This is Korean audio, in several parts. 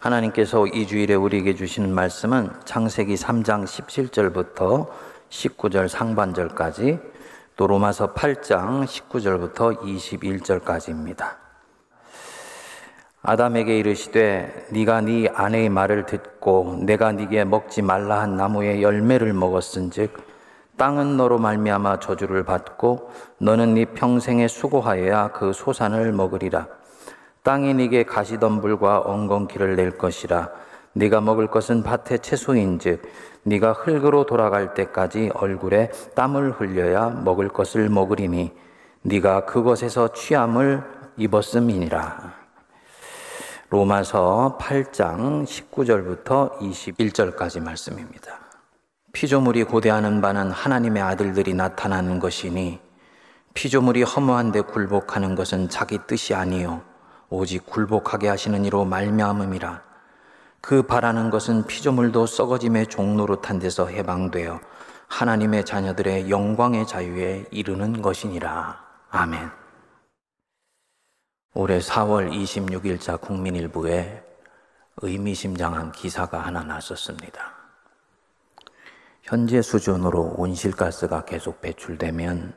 하나님께서 이 주일에 우리에게 주시는 말씀은 창세기 3장 17절부터 19절 상반절까지 또 로마서 8장 19절부터 21절까지입니다. 아담에게 이르시되 네가 네 아내의 말을 듣고 내가 네게 먹지 말라 한 나무의 열매를 먹었은즉 땅은 너로 말미암아 저주를 받고 너는 네 평생에 수고하여야 그 소산을 먹으리라. 땅이 네게 가시덤불과 엉겅퀴를 낼 것이라 네가 먹을 것은 밭의 채소인즉 네가 흙으로 돌아갈 때까지 얼굴에 땀을 흘려야 먹을 것을 먹으리니 네가 그것에서 취함을 입었음이니라. 로마서 8장 19절부터 21절까지 말씀입니다. 피조물이 고대하는 바는 하나님의 아들들이 나타나는 것이니 피조물이 허무한데 굴복하는 것은 자기 뜻이 아니요 오직 굴복하게 하시는 이로 말미암음이라 그 바라는 것은 피조물도 썩어짐의 종노릇한 데서 해방되어 하나님의 자녀들의 영광의 자유에 이르는 것이니라. 아멘. 올해 4월 26일자 국민일보에 의미심장한 기사가 하나 났었습니다. 현재 수준으로 온실가스가 계속 배출되면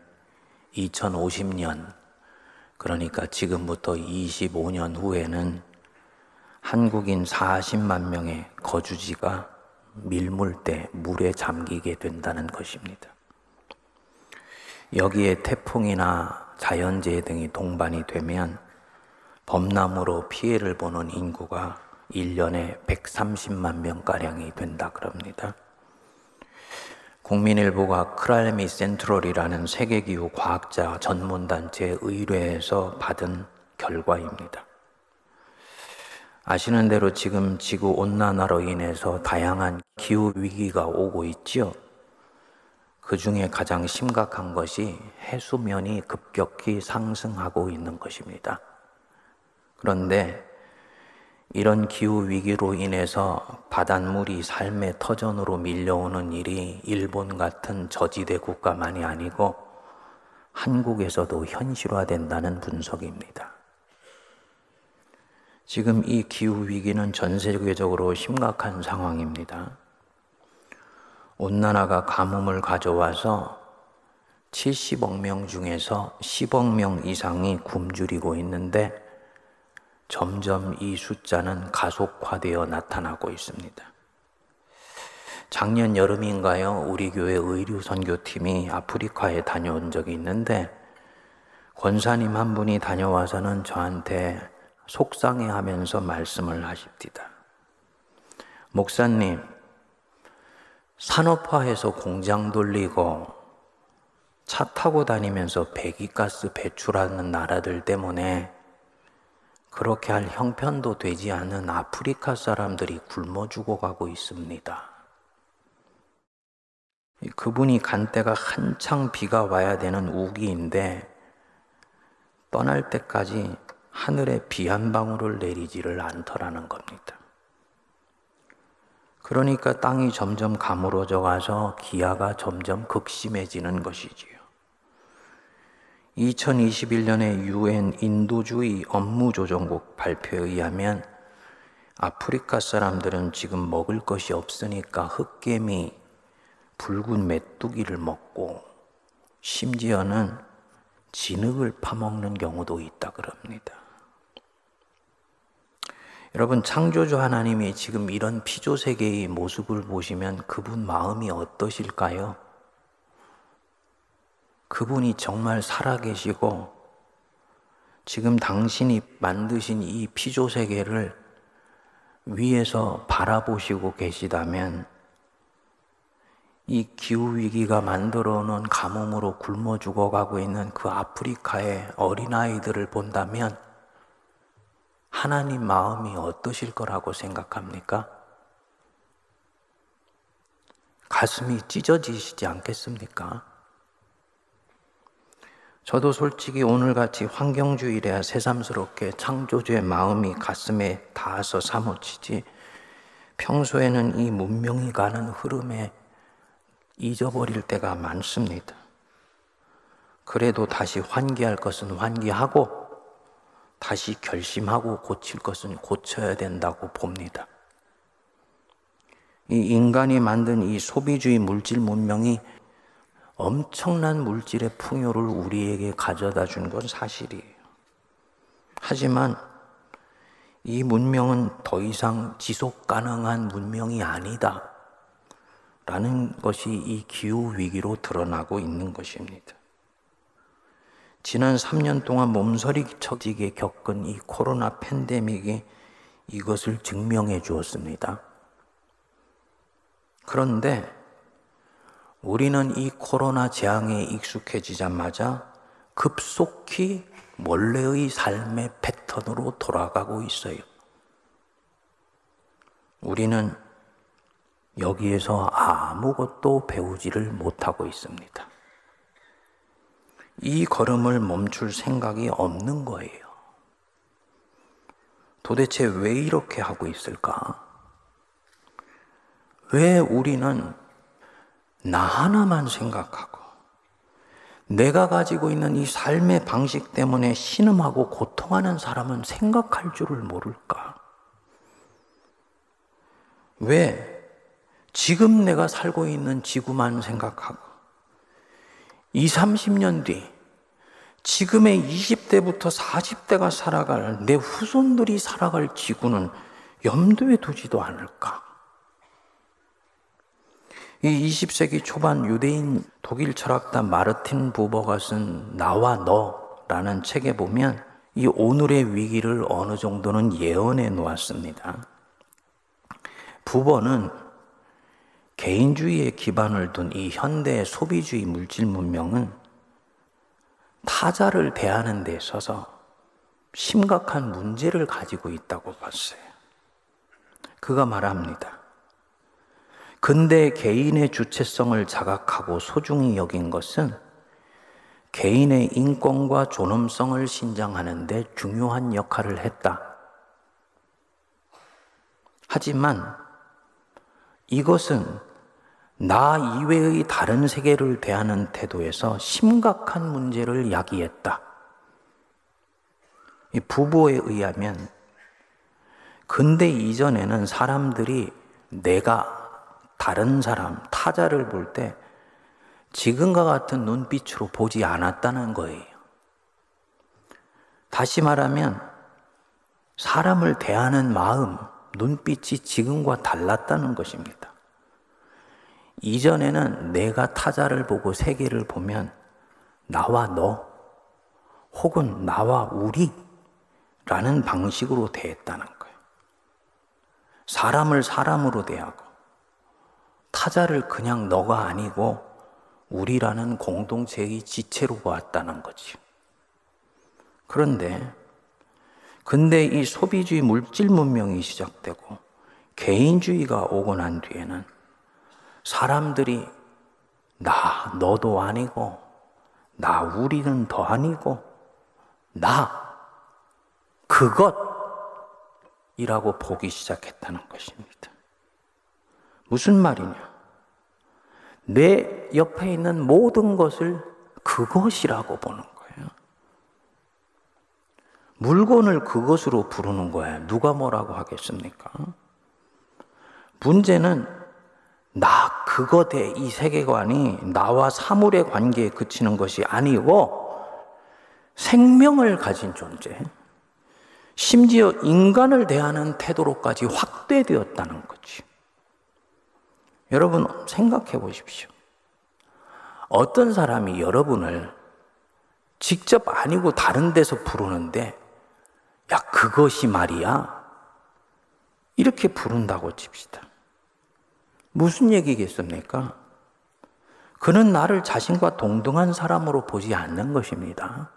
2050년 그러니까 지금부터 25년 후에는 한국인 40만 명의 거주지가 밀물대 물에 잠기게 된다는 것입니다. 여기에 태풍이나 자연재해 등이 동반이 되면 범람으로 피해를 보는 인구가 1년에 130만 명가량이 된다 그럽니다. 국민일보가 크랄미 센트럴이라는 세계기후 과학자 전문단체 의뢰에서 받은 결과입니다. 아시는 대로 지금 지구 온난화로 인해서 다양한 기후 위기가 오고 있지요. 그 중에 가장 심각한 것이 해수면이 급격히 상승하고 있는 것입니다. 그런데 이런 기후 위기로 인해서 바닷물이 삶의 터전으로 밀려오는 일이 일본 같은 저지대 국가만이 아니고 한국에서도 현실화된다는 분석입니다. 지금 이 기후 위기는 전 세계적으로 심각한 상황입니다. 온난화가 가뭄을 가져와서 70억 명 중에서 10억 명 이상이 굶주리고 있는데 점점 이 숫자는 가속화되어 나타나고 있습니다. 작년 여름인가요? 우리 교회 의류 선교팀이 아프리카에 다녀온 적이 있는데 권사님 한 분이 다녀와서는 저한테 속상해 하면서 말씀을 하십니다. 목사님, 산업화해서 공장 돌리고 차 타고 다니면서 배기가스 배출하는 나라들 때문에 그렇게 할 형편도 되지 않은 아프리카 사람들이 굶어 죽어가고 있습니다. 그분이 간 때가 한창 비가 와야 되는 우기인데 떠날 때까지 하늘에 비 한 방울을 내리지를 않더라는 겁니다. 그러니까 땅이 점점 가물어져 가서 기아가 점점 극심해지는 것이지요. 2021년에 유엔 인도주의 업무조정국 발표에 의하면 아프리카 사람들은 지금 먹을 것이 없으니까 흑개미, 붉은 메뚜기를 먹고 심지어는 진흙을 파먹는 경우도 있다 그럽니다. 여러분, 창조주 하나님이 지금 이런 피조 세계의 모습을 보시면 그분 마음이 어떠실까요? 그분이 정말 살아계시고 지금 당신이 만드신 이 피조 세계를 위에서 바라보시고 계시다면 이 기후 위기가 만들어 놓은 가뭄으로 굶어 죽어가고 있는 그 아프리카의 어린아이들을 본다면 하나님 마음이 어떠실 거라고 생각합니까? 가슴이 찢어지시지 않겠습니까? 저도 솔직히 오늘같이 환경주의래야 새삼스럽게 창조주의 마음이 가슴에 닿아서 사무치지 평소에는 이 문명이 가는 흐름에 잊어버릴 때가 많습니다. 그래도 다시 환기할 것은 환기하고 다시 결심하고 고칠 것은 고쳐야 된다고 봅니다. 이 인간이 만든 이 소비주의 물질 문명이 엄청난 물질의 풍요를 우리에게 가져다 준 건 사실이에요. 하지만 이 문명은 더 이상 지속 가능한 문명이 아니다. 라는 것이 이 기후 위기로 드러나고 있는 것입니다. 지난 3년 동안 몸서리 쳐지게 겪은 이 코로나 팬데믹이 이것을 증명해 주었습니다. 그런데 우리는 이 코로나 재앙에 익숙해지자마자 급속히 원래의 삶의 패턴으로 돌아가고 있어요. 우리는 여기에서 아무것도 배우지를 못하고 있습니다. 이 걸음을 멈출 생각이 없는 거예요. 도대체 왜 이렇게 하고 있을까? 왜 우리는 나 하나만 생각하고 내가 가지고 있는 이 삶의 방식 때문에 신음하고 고통하는 사람은 생각할 줄을 모를까? 왜 지금 내가 살고 있는 지구만 생각하고 20, 30년 뒤 지금의 20대부터 40대가 살아갈 내 후손들이 살아갈 지구는 염두에 두지도 않을까? 이 20세기 초반 유대인 독일 철학자 마르틴 부버가 쓴 나와 너라는 책에 보면 이 오늘의 위기를 어느 정도는 예언해 놓았습니다. 부버는 개인주의에 기반을 둔 이 현대 소비주의 물질 문명은 타자를 대하는 데 있어서 심각한 문제를 가지고 있다고 봤어요. 그가 말합니다. 근대 개인의 주체성을 자각하고 소중히 여긴 것은 개인의 인권과 존엄성을 신장하는데 중요한 역할을 했다. 하지만 이것은 나 이외의 다른 세계를 대하는 태도에서 심각한 문제를 야기했다. 이 부부에 의하면 근대 이전에는 사람들이 내가 다른 사람, 타자를 볼 때 지금과 같은 눈빛으로 보지 않았다는 거예요. 다시 말하면 사람을 대하는 마음, 눈빛이 지금과 달랐다는 것입니다. 이전에는 내가 타자를 보고 세계를 보면 나와 너 혹은 나와 우리 라는 방식으로 대했다는 거예요. 사람을 사람으로 대하고 타자를 그냥 너가 아니고 우리라는 공동체의 지체로 보았다는 거지. 그런데 근데 이 소비주의 물질 문명이 시작되고 개인주의가 오고 난 뒤에는 사람들이 나 너도 아니고 나 우리는 더 아니고 나 그것이라고 보기 시작했다는 것입니다. 무슨 말이냐? 내 옆에 있는 모든 것을 그것이라고 보는 거예요. 물건을 그것으로 부르는 거예요. 누가 뭐라고 하겠습니까? 문제는 나 그것의 이 세계관이 나와 사물의 관계에 그치는 것이 아니고 생명을 가진 존재, 심지어 인간을 대하는 태도로까지 확대되었다는 거지. 여러분 생각해 보십시오. 어떤 사람이 여러분을 직접 아니고 다른 데서 부르는데, 야, 그것이 말이야. 이렇게 부른다고 칩시다. 무슨 얘기겠습니까? 그는 나를 자신과 동등한 사람으로 보지 않는 것입니다.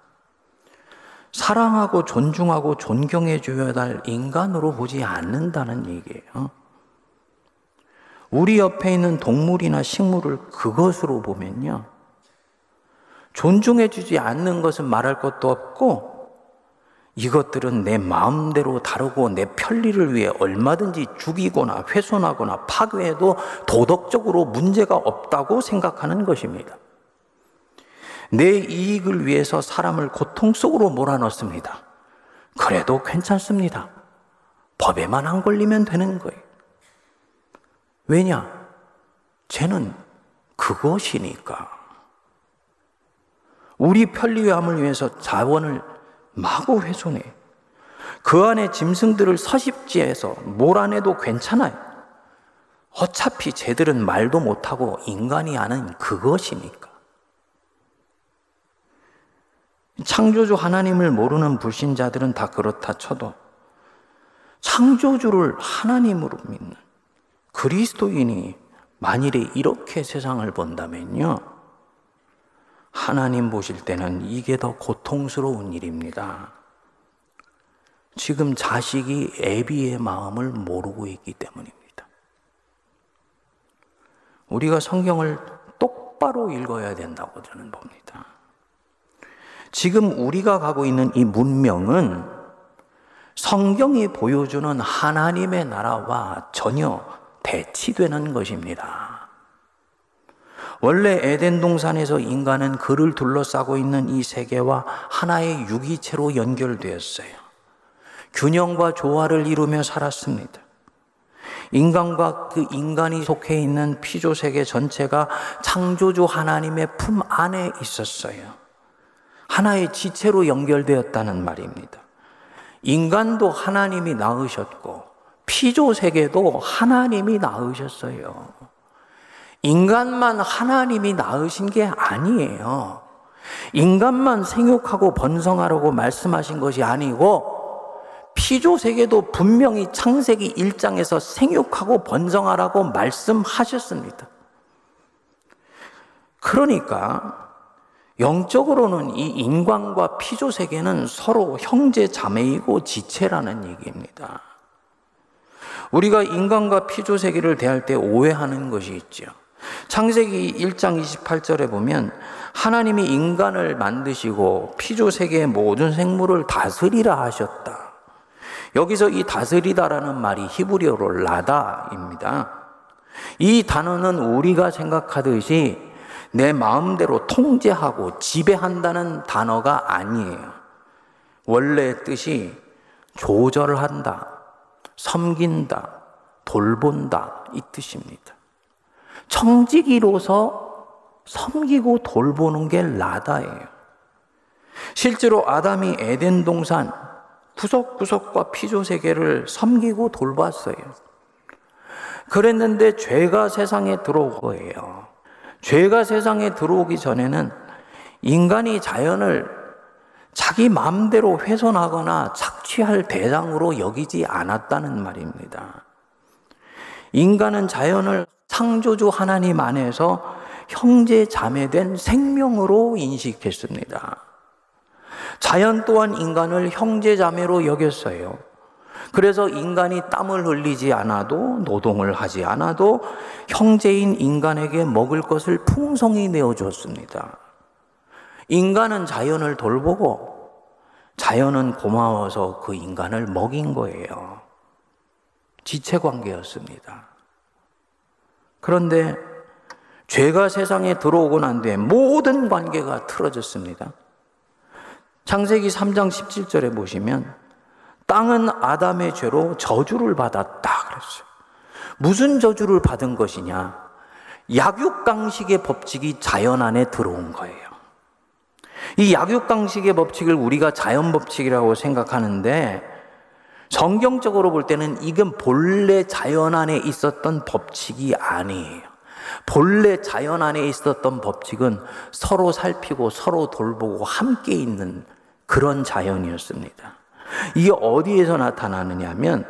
사랑하고 존중하고 존경해 줘야 할 인간으로 보지 않는다는 얘기예요. 우리 옆에 있는 동물이나 식물을 그것으로 보면요. 존중해 주지 않는 것은 말할 것도 없고 이것들은 내 마음대로 다루고 내 편리를 위해 얼마든지 죽이거나 훼손하거나 파괴해도 도덕적으로 문제가 없다고 생각하는 것입니다. 내 이익을 위해서 사람을 고통 속으로 몰아넣습니다. 그래도 괜찮습니다. 법에만 안 걸리면 되는 거예요. 왜냐? 죄는 그것이니까. 우리 편리함을 위해서 자원을 마구 훼손해. 그 안에 짐승들을 서식지에서 몰아내도 괜찮아요. 어차피 쟤들은 말도 못하고 인간이 아는 그것이니까. 창조주 하나님을 모르는 불신자들은 다 그렇다 쳐도 창조주를 하나님으로 믿는 그리스도인이 만일에 이렇게 세상을 본다면요. 하나님 보실 때는 이게 더 고통스러운 일입니다. 지금 자식이 애비의 마음을 모르고 있기 때문입니다. 우리가 성경을 똑바로 읽어야 된다고 저는 봅니다. 지금 우리가 가고 있는 이 문명은 성경이 보여주는 하나님의 나라와 전혀 대치되는 것입니다. 원래 에덴 동산에서 인간은 그를 둘러싸고 있는 이 세계와 하나의 유기체로 연결되었어요. 균형과 조화를 이루며 살았습니다. 인간과 그 인간이 속해 있는 피조 세계 전체가 창조주 하나님의 품 안에 있었어요. 하나의 지체로 연결되었다는 말입니다. 인간도 하나님이 낳으셨고 피조 세계도 하나님이 낳으셨어요. 인간만 하나님이 낳으신 게 아니에요. 인간만 생육하고 번성하라고 말씀하신 것이 아니고 피조 세계도 분명히 창세기 1장에서 생육하고 번성하라고 말씀하셨습니다. 그러니까 영적으로는 이 인간과 피조 세계는 서로 형제 자매이고 지체라는 얘기입니다. 우리가 인간과 피조 세계를 대할 때 오해하는 것이 있죠. 창세기 1장 28절에 보면 하나님이 인간을 만드시고 피조 세계의 모든 생물을 다스리라 하셨다. 여기서 이 다스리다라는 말이 히브리어로 라다입니다. 이 단어는 우리가 생각하듯이 내 마음대로 통제하고 지배한다는 단어가 아니에요. 원래 뜻이 조절한다, 섬긴다, 돌본다 이 뜻입니다. 청지기로서 섬기고 돌보는 게 라다예요. 실제로 아담이 에덴 동산 구석구석과 피조 세계를 섬기고 돌봤어요. 그랬는데 죄가 세상에 들어온 거예요. 죄가 세상에 들어오기 전에는 인간이 자연을 자기 마음대로 훼손하거나 착취할 대상으로 여기지 않았다는 말입니다. 인간은 자연을 창조주 하나님 안에서 형제 자매된 생명으로 인식했습니다. 자연 또한 인간을 형제 자매로 여겼어요. 그래서 인간이 땀을 흘리지 않아도 노동을 하지 않아도 형제인 인간에게 먹을 것을 풍성히 내어주었습니다. 인간은 자연을 돌보고 자연은 고마워서 그 인간을 먹인 거예요. 지체 관계였습니다. 그런데 죄가 세상에 들어오고 난 뒤에 모든 관계가 틀어졌습니다. 창세기 3장 17절에 보시면 땅은 아담의 죄로 저주를 받았다 그랬어요. 무슨 저주를 받은 것이냐? 약육강식의 법칙이 자연 안에 들어온 거예요. 이 약육강식의 법칙을 우리가 자연 법칙이라고 생각하는데 성경적으로 볼 때는 이건 본래 자연 안에 있었던 법칙이 아니에요. 본래 자연 안에 있었던 법칙은 서로 살피고 서로 돌보고 함께 있는 그런 자연이었습니다. 이게 어디에서 나타나느냐 하면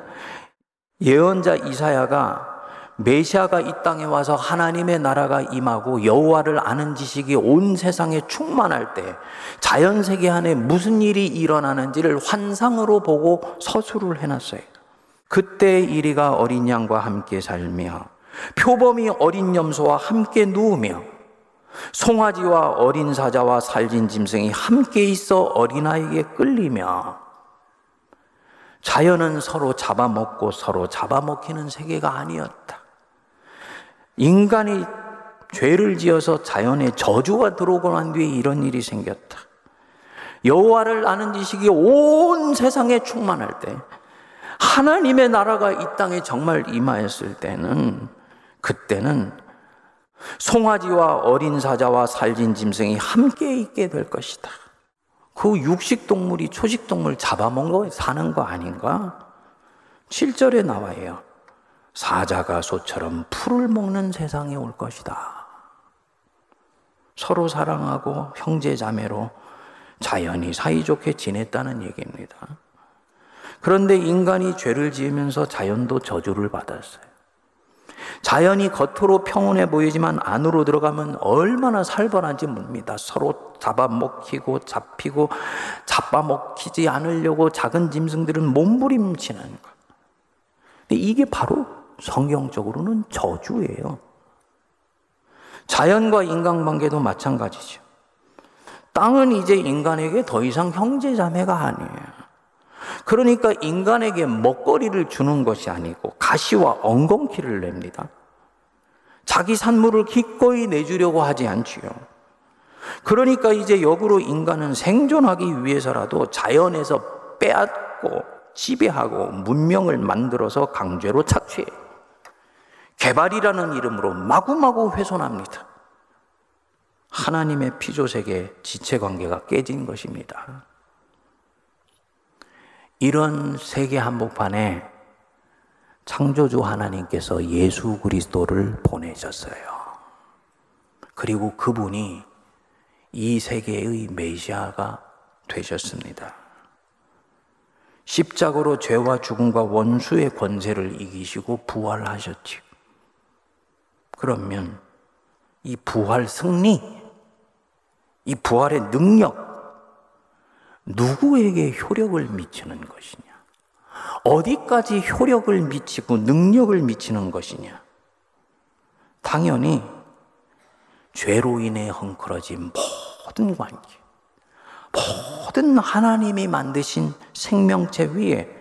예언자 이사야가 메시아가 이 땅에 와서 하나님의 나라가 임하고 여호와를 아는 지식이 온 세상에 충만할 때 자연 세계 안에 무슨 일이 일어나는지를 환상으로 보고 서술을 해놨어요. 그때 이리가 어린 양과 함께 살며 표범이 어린 염소와 함께 누우며 송아지와 어린 사자와 살진 짐승이 함께 있어 어린아이에게 끌리며 자연은 서로 잡아먹고 서로 잡아먹히는 세계가 아니었다. 인간이 죄를 지어서 자연에 저주가 들어오고 난 뒤에 이런 일이 생겼다. 여호와를 아는 지식이 온 세상에 충만할 때 하나님의 나라가 이 땅에 정말 임하였을 때는 그때는 송아지와 어린 사자와 살진 짐승이 함께 있게 될 것이다. 그 육식 동물이 초식 동물 잡아먹고 사는 거 아닌가? 7절에 나와요. 사자가 소처럼 풀을 먹는 세상이 올 것이다. 서로 사랑하고 형제 자매로 자연히 사이좋게 지냈다는 얘기입니다. 그런데 인간이 죄를 지으면서 자연도 저주를 받았어요. 자연이 겉으로 평온해 보이지만 안으로 들어가면 얼마나 살벌한지 뭡니다. 서로 잡아먹히고 잡히고 잡아먹히지 않으려고 작은 짐승들은 몸부림치는 것. 근데 이게 바로 성경적으로는 저주예요. 자연과 인간관계도 마찬가지죠. 땅은 이제 인간에게 더 이상 형제자매가 아니에요. 그러니까 인간에게 먹거리를 주는 것이 아니고 가시와 엉겅퀴를 냅니다. 자기 산물을 기꺼이 내주려고 하지 않지요. 그러니까 이제 역으로 인간은 생존하기 위해서라도 자연에서 빼앗고 지배하고 문명을 만들어서 강제로 착취해. 개발이라는 이름으로 마구마구 훼손합니다. 하나님의 피조세계 지체 관계가 깨진 것입니다. 이런 세계 한복판에 창조주 하나님께서 예수 그리스도를 보내셨어요. 그리고 그분이 이 세계의 메시아가 되셨습니다. 십자가로 죄와 죽음과 원수의 권세를 이기시고 부활하셨지. 그러면 이 부활 승리, 이 부활의 능력, 누구에게 효력을 미치는 것이냐? 어디까지 효력을 미치고 능력을 미치는 것이냐? 당연히 죄로 인해 헝클어진 모든 관계, 모든 하나님이 만드신 생명체 위에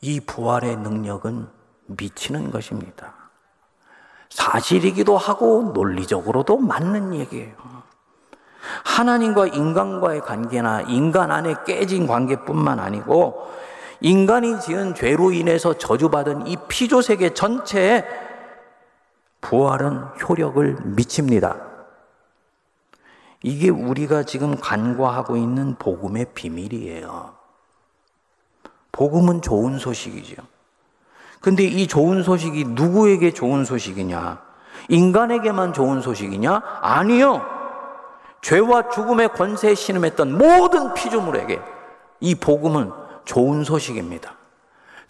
이 부활의 능력은 미치는 것입니다. 사실이기도 하고 논리적으로도 맞는 얘기예요. 하나님과 인간과의 관계나 인간 안에 깨진 관계뿐만 아니고 인간이 지은 죄로 인해서 저주받은 이 피조 세계 전체에 부활은 효력을 미칩니다. 이게 우리가 지금 간과하고 있는 복음의 비밀이에요. 복음은 좋은 소식이죠. 근데 이 좋은 소식이 누구에게 좋은 소식이냐? 인간에게만 좋은 소식이냐? 아니요. 죄와 죽음의 권세에 신음했던 모든 피조물에게 이 복음은 좋은 소식입니다.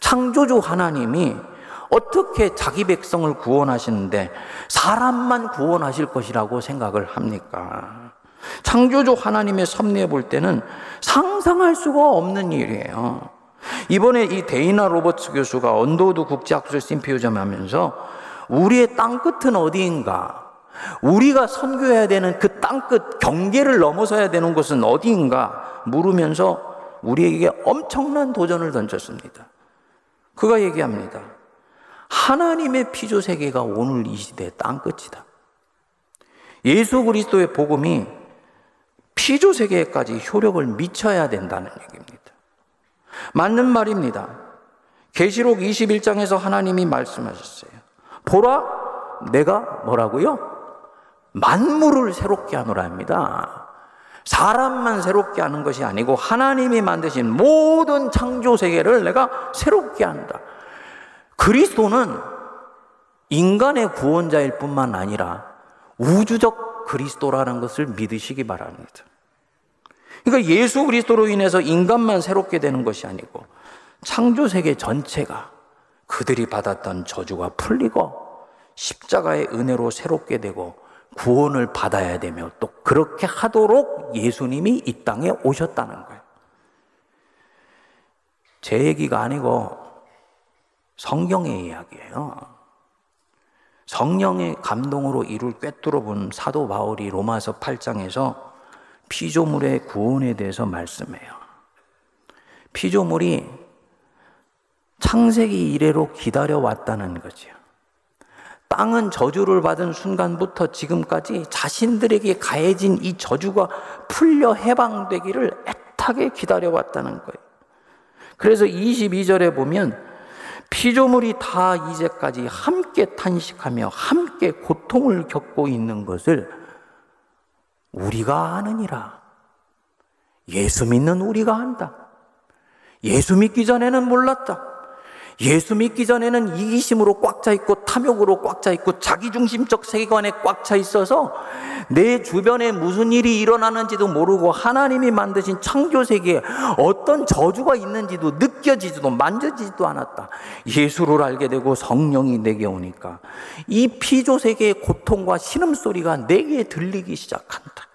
창조주 하나님이 어떻게 자기 백성을 구원하시는데 사람만 구원하실 것이라고 생각을 합니까? 창조주 하나님의 섭리에 볼 때는 상상할 수가 없는 일이에요. 이번에 이 데이나 로버츠 교수가 언더우드 국제학술 심포지엄 하면서 우리의 땅 끝은 어디인가? 우리가 선교해야 되는 그 땅끝 경계를 넘어서야 되는 곳은 어디인가 물으면서 우리에게 엄청난 도전을 던졌습니다. 그가 얘기합니다. 하나님의 피조 세계가 오늘 이 시대의 땅끝이다. 예수 그리스도의 복음이 피조 세계까지 효력을 미쳐야 된다는 얘기입니다. 맞는 말입니다. 계시록 21장에서 하나님이 말씀하셨어요. 보라, 내가 뭐라고요? 만물을 새롭게 하노라 합니다. 사람만 새롭게 하는 것이 아니고 하나님이 만드신 모든 창조 세계를 내가 새롭게 한다. 그리스도는 인간의 구원자일 뿐만 아니라 우주적 그리스도라는 것을 믿으시기 바랍니다. 그러니까 예수 그리스도로 인해서 인간만 새롭게 되는 것이 아니고 창조 세계 전체가 그들이 받았던 저주가 풀리고 십자가의 은혜로 새롭게 되고 구원을 받아야 되며 또 그렇게 하도록 예수님이 이 땅에 오셨다는 거예요. 제 얘기가 아니고 성경의 이야기예요. 성령의 감동으로 이를 꿰뚫어 본 사도 바울이 로마서 8장에서 피조물의 구원에 대해서 말씀해요. 피조물이 창세기 이래로 기다려왔다는 거죠. 땅은 저주를 받은 순간부터 지금까지 자신들에게 가해진 이 저주가 풀려 해방되기를 애타게 기다려왔다는 거예요. 그래서 22절에 보면 피조물이 다 이제까지 함께 탄식하며 함께 고통을 겪고 있는 것을 우리가 아느니라. 예수 믿는 우리가 안다. 예수 믿기 전에는 몰랐다. 예수 믿기 전에는 이기심으로 꽉 차 있고 탐욕으로 꽉 차 있고 자기중심적 세계관에 꽉 차 있어서 내 주변에 무슨 일이 일어나는지도 모르고 하나님이 만드신 창조 세계에 어떤 저주가 있는지도 느껴지지도 만져지지도 않았다. 예수를 알게 되고 성령이 내게 오니까 이 피조 세계의 고통과 신음 소리가 내게 들리기 시작한다.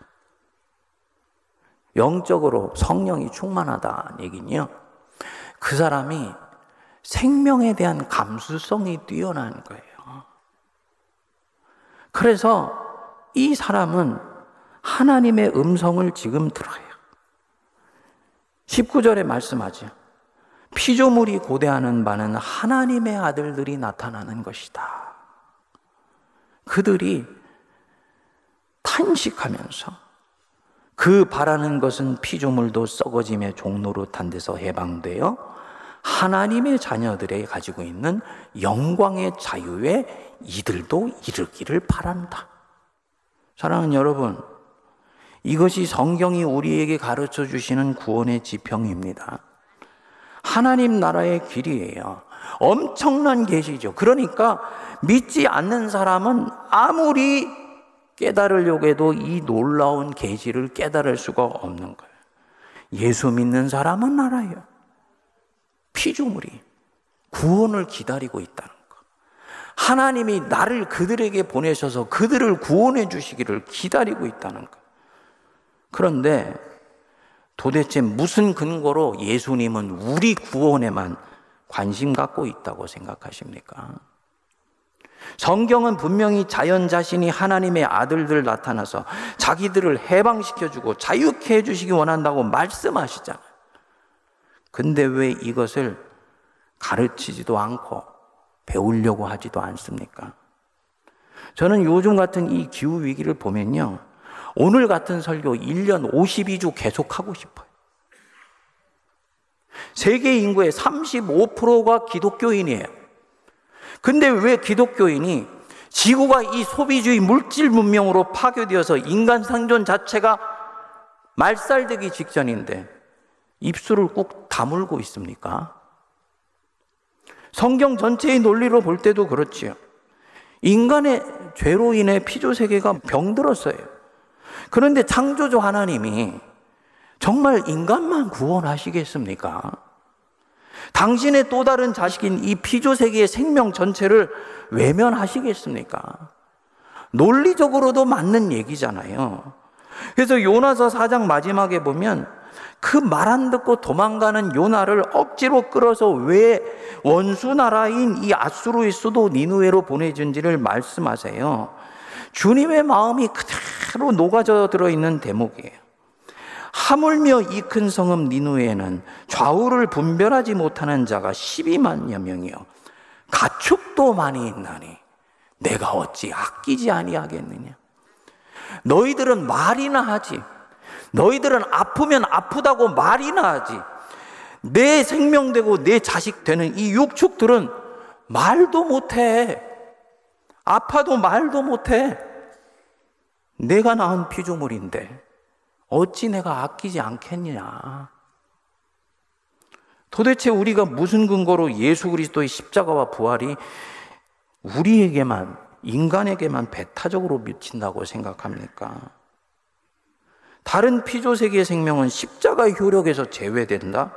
영적으로 성령이 충만하다 얘기는요. 그 사람이 생명에 대한 감수성이 뛰어난 거예요. 그래서 이 사람은 하나님의 음성을 지금 들어요. 19절에 말씀하죠. 피조물이 고대하는 바는 하나님의 아들들이 나타나는 것이다. 그들이 탄식하면서 그 바라는 것은 피조물도 썩어짐의 종로로 탄 데서 해방되어 하나님의 자녀들이 가지고 있는 영광의 자유에 이들도 이르기를 바란다. 사랑하는 여러분, 이것이 성경이 우리에게 가르쳐 주시는 구원의 지평입니다. 하나님 나라의 길이에요. 엄청난 계시죠. 그러니까 믿지 않는 사람은 아무리 깨달으려고 해도 이 놀라운 계시를 깨달을 수가 없는 거예요. 예수 믿는 사람은 알아요. 피조물이 구원을 기다리고 있다는 것. 하나님이 나를 그들에게 보내셔서 그들을 구원해 주시기를 기다리고 있다는 것. 그런데 도대체 무슨 근거로 예수님은 우리 구원에만 관심 갖고 있다고 생각하십니까? 성경은 분명히 자연 자신이 하나님의 아들들 나타나서 자기들을 해방시켜주고 자유케 해주시기 원한다고 말씀하시잖아요. 근데 왜 이것을 가르치지도 않고 배우려고 하지도 않습니까? 저는 요즘 같은 이 기후 위기를 보면요. 오늘 같은 설교 1년 52주 계속하고 싶어요. 세계 인구의 35%가 기독교인이에요. 근데 왜 기독교인이 지구가 이 소비주의 물질 문명으로 파괴되어서 인간 생존 자체가 말살되기 직전인데 입술을 꾹 다물고 있습니까? 성경 전체의 논리로 볼 때도 그렇지요. 인간의 죄로 인해 피조 세계가 병들었어요. 그런데 창조주 하나님이 정말 인간만 구원하시겠습니까? 당신의 또 다른 자식인 이 피조 세계의 생명 전체를 외면하시겠습니까? 논리적으로도 맞는 얘기잖아요. 그래서 요나서 4장 마지막에 보면 그 말 안 듣고 도망가는 요나를 억지로 끌어서 왜 원수 나라인 이 아수르에서도 니누에로 보내준지를 말씀하세요. 주님의 마음이 그대로 녹아져 들어 있는 대목이에요. 하물며 이 큰 성읍 니누에는 좌우를 분별하지 못하는 자가 12만여 명이요. 가축도 많이 있나니 내가 어찌 아끼지 아니하겠느냐. 너희들은 말이나 하지. 너희들은 아프면 아프다고 말이나 하지. 내 생명 되고 내 자식 되는 이 육축들은 말도 못해. 아파도 말도 못해. 내가 낳은 피조물인데 어찌 내가 아끼지 않겠느냐. 도대체 우리가 무슨 근거로 예수 그리스도의 십자가와 부활이 우리에게만, 인간에게만 배타적으로 미친다고 생각합니까? 다른 피조 세계의 생명은 십자가의 효력에서 제외된다?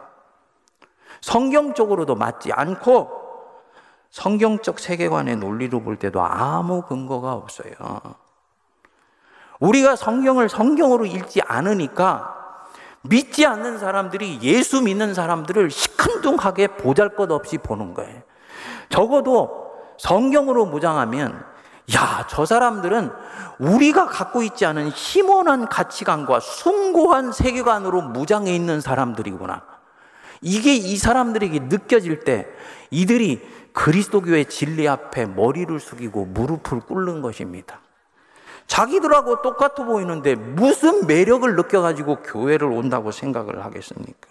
성경적으로도 맞지 않고 성경적 세계관의 논리로 볼 때도 아무 근거가 없어요. 우리가 성경을 성경으로 읽지 않으니까 믿지 않는 사람들이 예수 믿는 사람들을 시큰둥하게 보잘 것 없이 보는 거예요. 적어도 성경으로 무장하면 야, 저 사람들은 우리가 갖고 있지 않은 희원한 가치관과 숭고한 세계관으로 무장해 있는 사람들이구나. 이게 이 사람들에게 느껴질 때 이들이 그리스도교의 진리 앞에 머리를 숙이고 무릎을 꿇는 것입니다. 자기들하고 똑같아 보이는데 무슨 매력을 느껴가지고 교회를 온다고 생각을 하겠습니까?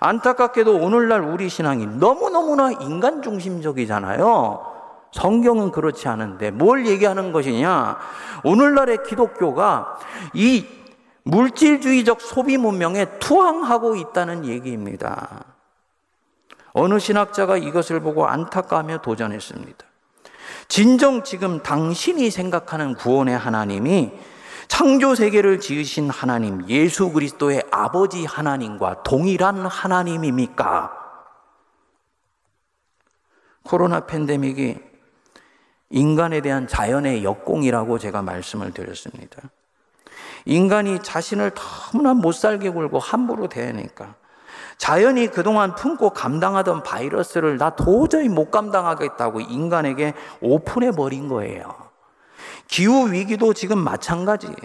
안타깝게도 오늘날 우리 신앙이 너무너무나 인간 중심적이잖아요. 성경은 그렇지 않은데 뭘 얘기하는 것이냐? 오늘날의 기독교가 이 물질주의적 소비 문명에 투항하고 있다는 얘기입니다. 어느 신학자가 이것을 보고 안타까며 도전했습니다. 진정 지금 당신이 생각하는 구원의 하나님이 창조 세계를 지으신 하나님, 예수 그리스도의 아버지 하나님과 동일한 하나님입니까? 코로나 팬데믹이 인간에 대한 자연의 역공이라고 제가 말씀을 드렸습니다. 인간이 자신을 너무나 못 살게 굴고 함부로 대하니까 자연이 그동안 품고 감당하던 바이러스를 나 도저히 못 감당하겠다고 인간에게 오픈해 버린 거예요. 기후 위기도 지금 마찬가지예요.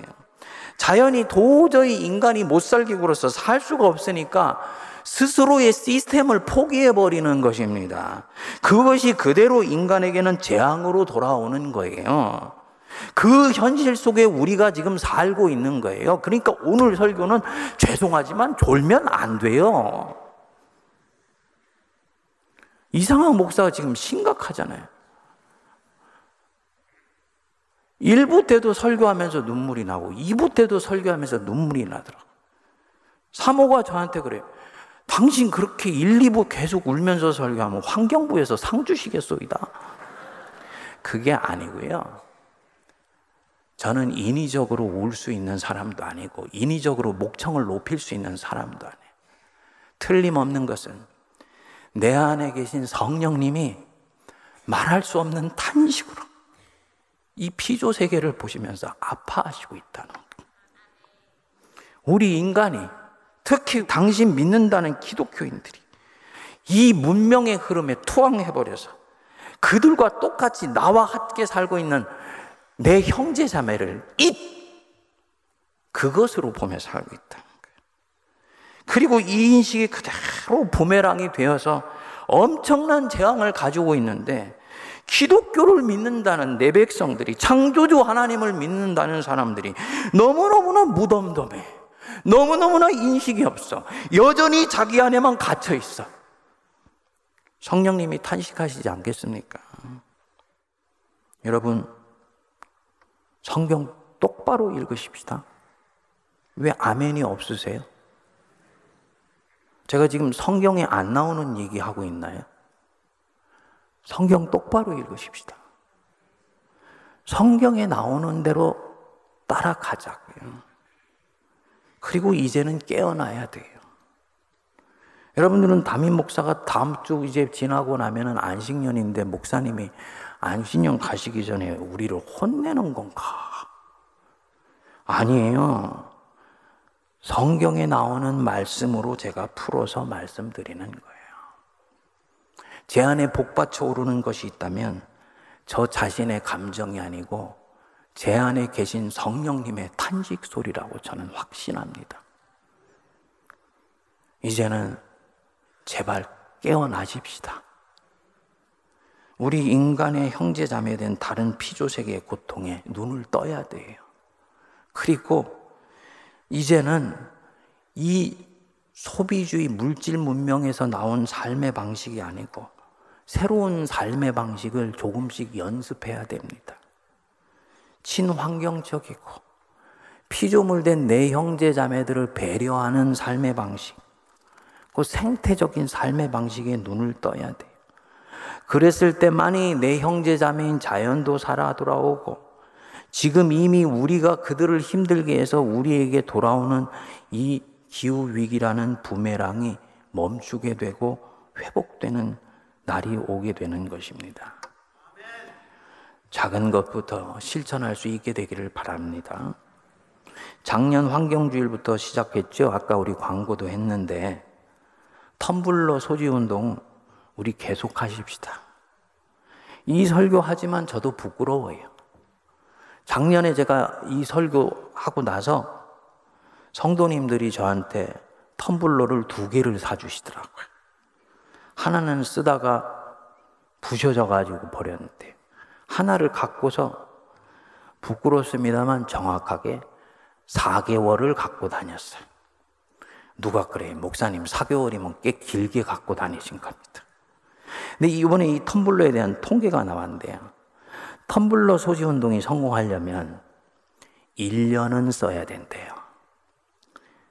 자연이 도저히 인간이 못 굴어서 살 수가 없으니까 스스로의 시스템을 포기해 버리는 것입니다. 그것이 그대로 인간에게는 재앙으로 돌아오는 거예요. 그 현실 속에 우리가 지금 살고 있는 거예요. 그러니까 오늘 설교는 죄송하지만 졸면 안 돼요. 이상한 목사가 지금 심각하잖아요. 1부 때도 설교하면서 눈물이 나고 2부 때도 설교하면서 눈물이 나더라고. 사모가 저한테 그래요. 당신 그렇게 1, 2부 계속 울면서 설교하면 환경부에서 상 주시겠소이다. 그게 아니고요. 저는 인위적으로 울 수 있는 사람도 아니고 인위적으로 목청을 높일 수 있는 사람도 아니에요. 틀림없는 것은 내 안에 계신 성령님이 말할 수 없는 탄식으로 이 피조 세계를 보시면서 아파하시고 있다는 것. 우리 인간이 특히 당신 믿는다는 기독교인들이 이 문명의 흐름에 투항해버려서 그들과 똑같이 나와 함께 살고 있는 내 형제 자매를 잇 그것으로 보며 살고 거예요. 그리고 이 인식이 그대로 부메랑이 되어서 엄청난 재앙을 가지고 있는데 기독교를 믿는다는 내 백성들이 창조주 하나님을 믿는다는 사람들이 너무너무나 무덤덤해. 너무너무나 인식이 없어. 여전히 자기 안에만 갇혀 있어. 성령님이 탄식하시지 않겠습니까? 여러분, 성경 똑바로 읽으십시다. 왜 아멘이 없으세요? 제가 지금 성경에 안 나오는 얘기 하고 있나요? 성경 똑바로 읽으십시다. 성경에 나오는 대로 따라가자고요. 그리고 이제는 깨어나야 돼요. 여러분들은 담임 목사가 다음 주 이제 지나고 나면은 안식년인데 목사님이 안식년 가시기 전에 우리를 혼내는 건가? 아니에요. 성경에 나오는 말씀으로 제가 풀어서 말씀드리는 거예요. 제 안에 복받쳐 오르는 것이 있다면 저 자신의 감정이 아니고 제 안에 계신 성령님의 탄식 소리라고 저는 확신합니다. 이제는 제발 깨어나십시다. 우리 인간의 형제자매 된 다른 피조세계의 고통에 눈을 떠야 돼요. 그리고 이제는 이 소비주의 물질 문명에서 나온 삶의 방식이 아니고 새로운 삶의 방식을 조금씩 연습해야 됩니다. 친환경적이고 피조물 된 내 형제 자매들을 배려하는 삶의 방식, 그 생태적인 삶의 방식에 눈을 떠야 돼요. 그랬을 때만이 내 형제 자매인 자연도 살아 돌아오고 지금 이미 우리가 그들을 힘들게 해서 우리에게 돌아오는 이 기후 위기라는 부메랑이 멈추게 되고 회복되는 날이 오게 되는 것입니다. 작은 것부터 실천할 수 있게 되기를 바랍니다. 작년 환경주일부터 시작했죠. 아까 우리 광고도 했는데 텀블러 소지 운동 우리 계속 하십시다. 이 설교하지만 저도 부끄러워요. 작년에 제가 이 설교하고 나서 성도님들이 저한테 텀블러를 두 개를 사주시더라고요. 하나는 쓰다가 부셔져 가지고 버렸는데, 하나를 갖고서 부끄럽습니다만 정확하게 4개월을 갖고 다녔어요. 누가 그래? 목사님 4개월이면 꽤 길게 갖고 다니신 겁니다. 근데 이번에 이 텀블러에 대한 통계가 나왔는데요. 텀블러 소지 운동이 성공하려면 1년은 써야 된대요.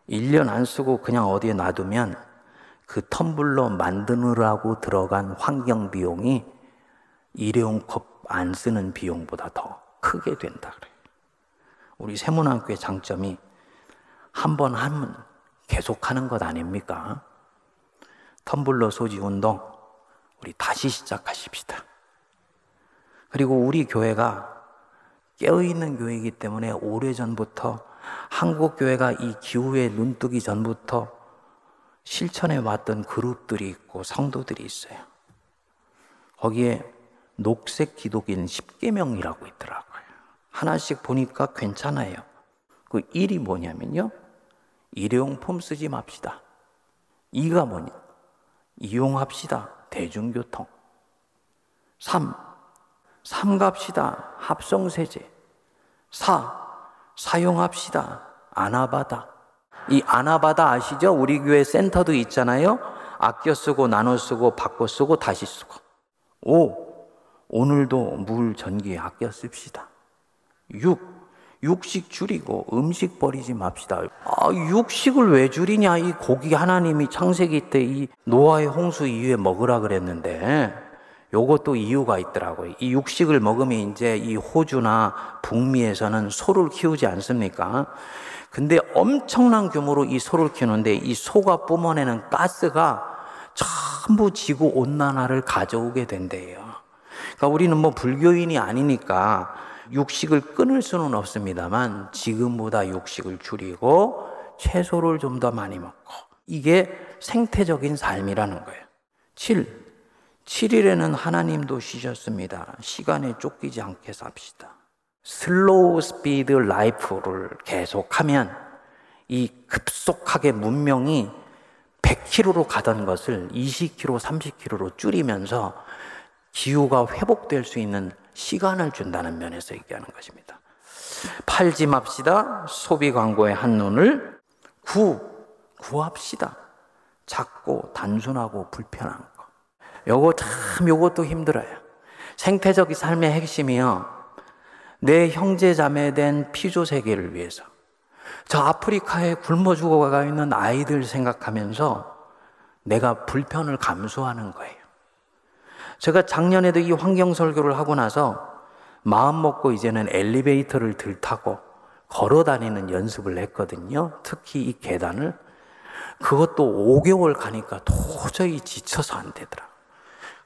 1년 안 쓰고 그냥 어디에 놔두면 그 텀블러 만드느라고 들어간 환경 비용이 일회용 컵 안 쓰는 비용보다 더 크게 된다 그래요. 우리 세문학교의 장점이 한 번 하면 계속 하는 것 아닙니까? 텀블러 소지 운동 우리 다시 시작하십시다. 그리고 우리 교회가 깨어있는 교회이기 때문에 오래전부터 한국 교회가 이 기후에 눈뜨기 전부터 실천해 왔던 그룹들이 있고 성도들이 있어요. 거기에 녹색 기독인 10계명이라고 있더라고요. 하나씩 보니까 괜찮아요. 그 1이 뭐냐면요. 일회용품 쓰지 맙시다. 2가 뭐냐? 이용합시다. 대중교통. 3. 삼갑시다. 합성세제. 4. 사용합시다. 아나바다. 이 아나바다 아시죠? 우리 교회 센터도 있잖아요. 아껴 쓰고 나눠 쓰고 바꿔 쓰고 다시 쓰고. 5. 오늘도 물 전기 아껴 씁시다. 6. 육식 줄이고 음식 버리지 맙시다. 아, 육식을 왜 줄이냐? 이 고기 하나님이 창세기 때 이 노아의 홍수 이후에 먹으라 그랬는데 요것도 이유가 있더라고요. 이 육식을 먹으면 이제 이 호주나 북미에서는 소를 키우지 않습니까? 근데 엄청난 규모로 이 소를 키우는데 이 소가 뿜어내는 가스가 전부 지구 온난화를 가져오게 된대요. 그러니까 우리는 뭐 불교인이 아니니까 육식을 끊을 수는 없습니다만 지금보다 육식을 줄이고 채소를 좀 더 많이 먹고 이게 생태적인 삶이라는 거예요. 7. 7일에는 하나님도 쉬셨습니다. 시간에 쫓기지 않게 삽시다. slow speed life를 계속하면 이 급속하게 문명이 100km로 가던 것을 20km, 30km로 줄이면서 기후가 회복될 수 있는 시간을 준다는 면에서 얘기하는 것입니다. 팔지 맙시다. 소비 광고의 한눈을 구, 구합시다. 작고 단순하고 불편한 거. 요거 참 요것도 힘들어요. 생태적 삶의 핵심이요. 내 형제 자매 된 피조 세계를 위해서. 저 아프리카에 굶어 죽어가 있는 아이들 생각하면서 내가 불편을 감수하는 거예요. 제가 작년에도 이 환경 설교를 하고 나서 마음 먹고 이제는 엘리베이터를 들 타고 걸어 다니는 연습을 했거든요. 특히 이 계단을. 그것도 5개월 가니까 도저히 지쳐서 안 되더라.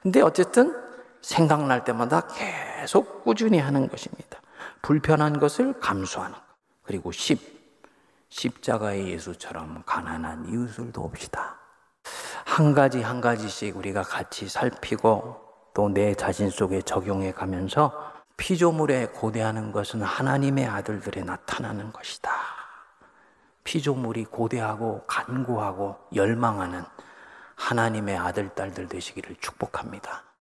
근데 어쨌든 생각날 때마다 계속 꾸준히 하는 것입니다. 불편한 것을 감수하는 것. 그리고 10. 십자가의 예수처럼 가난한 이웃을 돕시다. 한 가지 한 가지씩 우리가 같이 살피고 또 내 자신 속에 적용해 가면서 피조물에 고대하는 것은 하나님의 아들들에 나타나는 것이다. 피조물이 고대하고 간구하고 열망하는 하나님의 아들, 딸들 되시기를 축복합니다.